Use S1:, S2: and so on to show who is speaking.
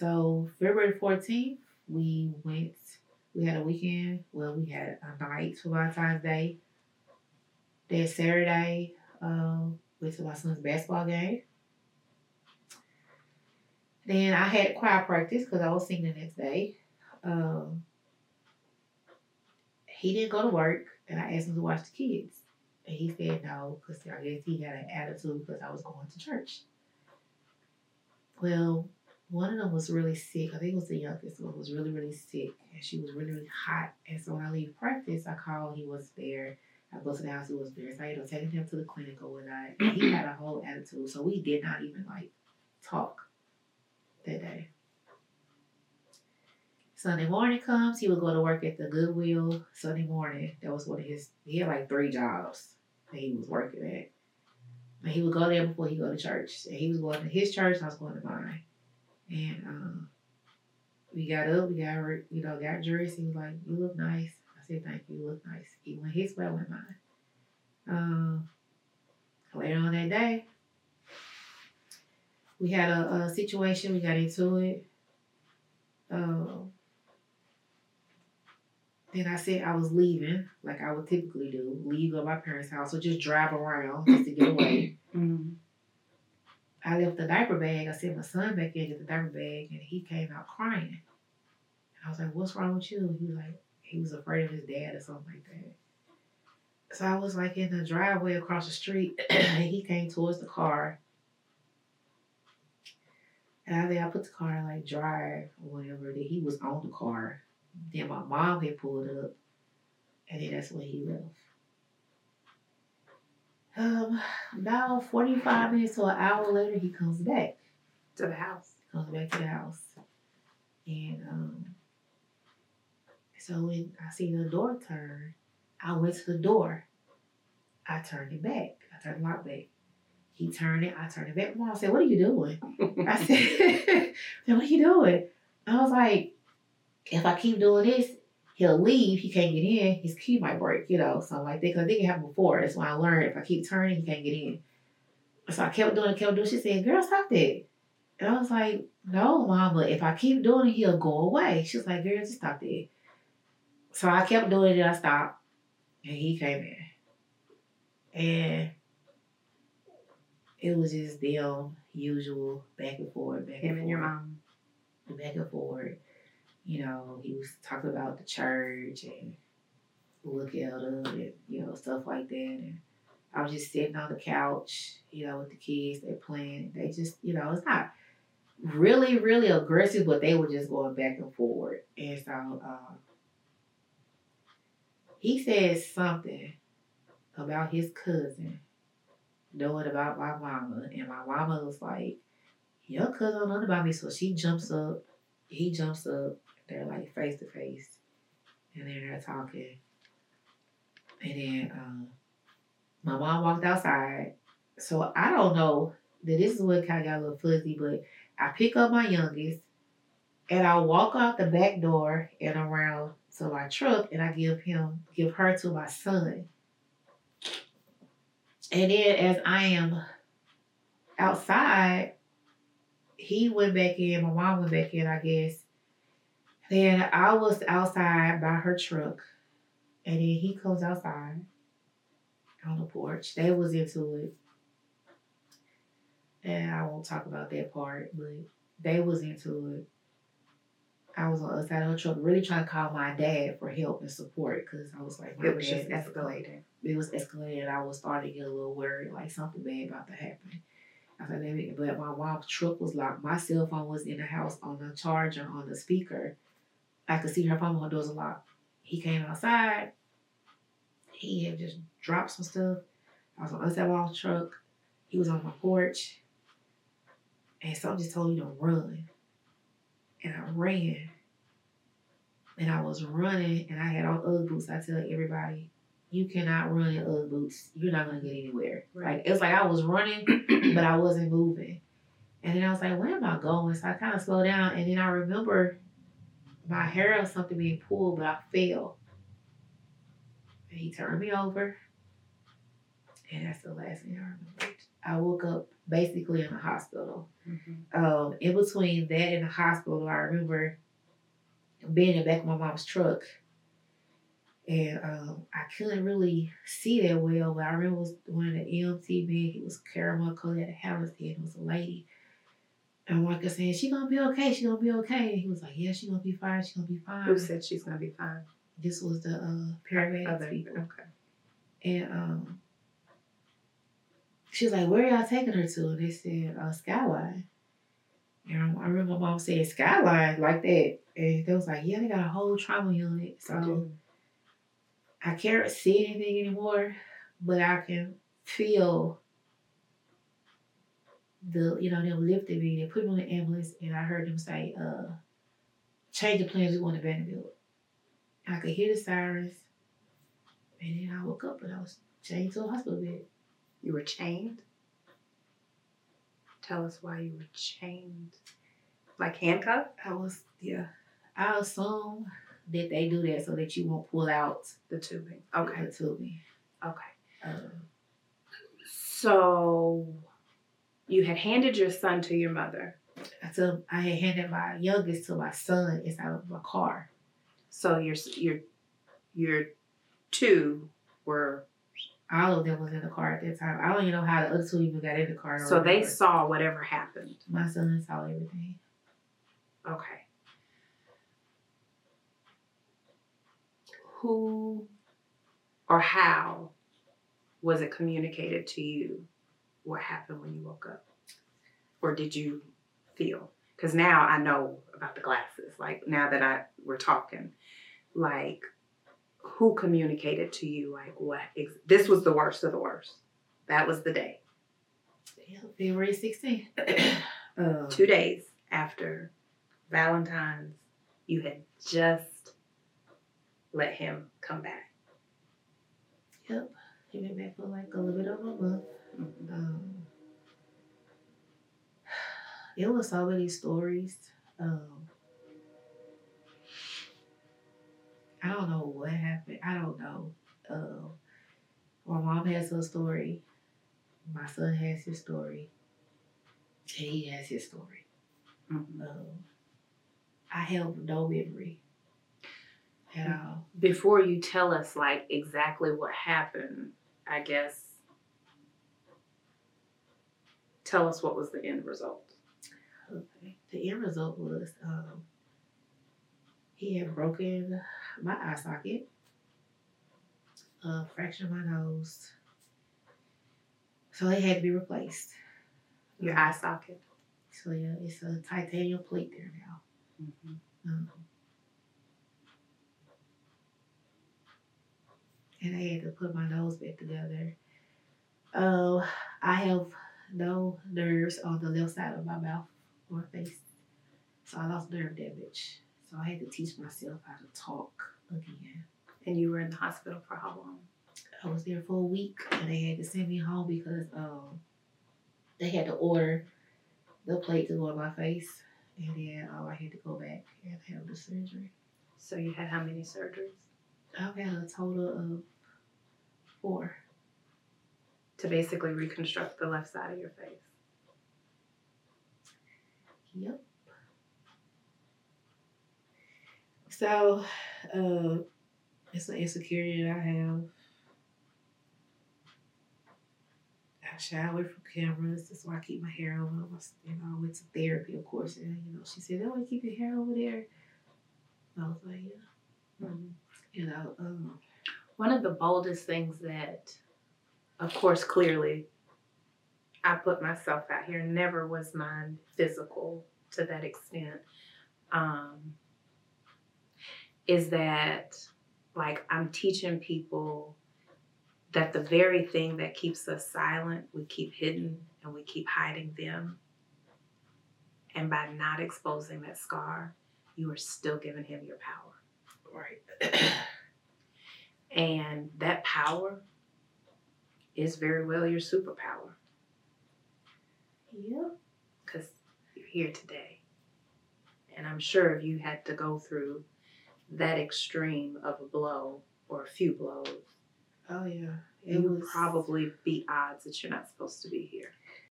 S1: So February 14th, we went, we had a weekend. Well, we had a night for Valentine's Day. Then Saturday, um, went to my son's basketball game. Then I had choir practice because I was singing the next day. Um, he didn't go to work, and I asked him to watch the kids. And he said no, because I guess he had an attitude because I was going to church. Well, one of them was really sick. I think it was the youngest one was really, really sick. And she was really, really hot. And so when I leave practice, I call, he was there. I go to the house, he was there. So I ended up taking him to the clinic or whatnot. And he had a whole attitude. So we did not even like talk that day. Sunday morning comes, he would go to work at the Goodwill Sunday morning. That was one of his, he had like three jobs that he was working at. And he would go there before he go to church. And he was going to his church, I was going to mine. And um, we got up, we got you know, got dressed. He was like, You look nice. I said, Thank you, you look nice. He went his way, I went mine. Um, later on that day, we had a, a situation, we got into it. Um, then I said I was leaving, like I would typically do, leave to my parents' house or just drive around just to get away.
S2: Mm-hmm.
S1: I left the diaper bag. I sent my son back in get the diaper bag, and he came out crying. I was like, "What's wrong with you?" He was like, he was afraid of his dad or something like that. So I was like in the driveway across the street, and he came towards the car. And I think I put the car in like drive or whatever. That he was on the car. Then my mom had pulled up, and then that's when he left. Um, about 45 minutes to an hour later, he comes back.
S2: To the house.
S1: Comes back to the house. And um, so when I see the door turn, I went to the door. I turned it back. I turned the lock back. He turned it. I turned it back. Mom said, "What are you doing?" I said, "What are you doing?" I was like, "If I keep doing this, he'll leave. He can't get in. His key might break, you know, something like that. Because I think it happened before. That's why I learned if I keep turning, he can't get in. So I kept doing it, kept doing it. She said, Girl, stop that. And I was like, No, mama, if I keep doing it, he'll go away. She was like, Girl, just stop that. So I kept doing it and I stopped. And he came in. And it was just them usual back and forth, back
S2: Him
S1: and
S2: and your mom.
S1: back and forth you know, he was talking about the church and look at and, you know, stuff like that. And I was just sitting on the couch, you know, with the kids, they're playing. They just, you know, it's not really, really aggressive, but they were just going back and forward. And so um, he said something about his cousin knowing about my mama. And my mama was like, Your cousin don't know about me. So she jumps up, he jumps up, they're like face to face, and then they're talking. And then um, my mom walked outside. So I don't know that this is what kind of got a little fuzzy, but I pick up my youngest and I walk out the back door and around to my truck and I give him give her to my son. And then as I am outside, he went back in, my mom went back in, I guess. Then I was outside by her truck, and then he comes outside on the porch. They was into it. And I won't talk about that part, but they was into it. I was on the other side of her truck, really trying to call my dad for help and support because I was like, my
S2: It was
S1: dad
S2: just escalating.
S1: it was escalating. I was starting to get a little worried, like something bad about to happen. I was like, but my mom's truck was locked. My cell phone was in the house on the charger on the speaker. I could see her phone, her doors were locked. He came outside. He had just dropped some stuff. I was on the other side of my truck. He was on my porch. And something just told me to run. And I ran. And I was running and I had on Ugg boots. I tell everybody, you cannot run in Ugg boots. You're not gonna get anywhere.
S2: Right.
S1: Like it's like I was running, but I wasn't moving. And then I was like, where am I going? So I kind of slowed down, and then I remember my hair or something being pulled, but I fell. And he turned me over, and that's the last thing I remember. I woke up basically in the hospital.
S2: Mm-hmm.
S1: Um, in between that and the hospital, I remember being in the back of my mom's truck. And um, I couldn't really see that well, but I remember was one of the EMT men, he was caramel color, had a hat on his head, it was a lady. And was saying, She gonna be okay, she gonna be okay. And he was like, Yeah, she gonna be fine, she gonna be fine.
S2: Who said she's gonna be fine?
S1: this was the uh paramedics
S2: Other
S1: people.
S2: okay.
S1: And um, she was like, "Where y'all taking her to?" And they said, uh, "Skyline." And I remember my mom saying "Skyline" like that, and they was like, "Yeah, they got a whole trauma unit." So. I can't see anything anymore, but I can feel the you know them lifting me. They put me on the ambulance, and I heard them say, "Uh, change the plans. We want to Vanderbilt." I could hear the sirens, and then I woke up and I was chained to a hospital bed.
S2: You were chained. Tell us why you were chained. Like handcuffed?
S1: I was yeah. I assume that they do that so that you won't pull out
S2: The tubing. Okay.
S1: the tubing.
S2: Okay.
S1: Um,
S2: So you had handed your son to your mother.
S1: I told I had handed my youngest to my son inside of my car.
S2: So your your your two were
S1: All of them was in the car at that time. I don't even know how the other two even got in the car.
S2: so they saw whatever happened.
S1: my son saw everything.
S2: Okay. Who or how was it communicated to you what happened when you woke up? Or did you feel? Because now I know about the glasses. Like now that I we're talking, like who communicated to you like what ex- this was the worst of the worst. That was the day.
S1: Yeah, February 16th. um,
S2: two days after Valentine's, you had just let him come back.
S1: Yep. He been back for like a little bit over a month. Um, it was so many stories. Um, I don't know what happened. I don't know. Um, my mom has her story. My son has his story. And he has his story.
S2: Mhm.
S1: Um, I have no memory at all.
S2: Before you tell us like exactly what happened, I guess tell us what was the end result.
S1: Okay. The end result was um, he had broken my eye socket, uh, fractured my nose, so it had to be replaced.
S2: Your eye socket.
S1: So yeah, it's a titanium plate there now. Um, and I had to put my nose back together. Uh, I have no nerves on the left side of my mouth or face. So I lost nerve damage. So I had to teach myself how to talk again.
S2: And you were in the hospital for how long?
S1: I was there for a week and they had to send me home because um they had to order the plate to go on my face. And then uh, I had to go back and have the surgery.
S2: So you had how many surgeries?
S1: I've had a total of four.
S2: To basically reconstruct the left side of your face.
S1: Yep. So, uh, it's an insecurity that I have. I shy away from cameras. That's why I keep my hair over. You know, I went to therapy, of course, and you know, she said, "Oh, you keep your hair over there." I was like, "Yeah," you know. Um,
S2: One of the boldest things that, of course, clearly, I put myself out here, never was mine physical to that extent, um, is that, like, I'm teaching people that the very thing that keeps us silent, we keep hidden and we keep hiding them. And by not exposing that scar, you are still giving him your power.
S1: right.
S2: And that power is very well your superpower
S1: yep.
S2: because you're here today. And I'm sure if you had to go through that extreme of a blow or a few blows,
S1: Oh yeah. It
S2: you would
S1: was
S2: probably beat odds that you're not supposed to be here.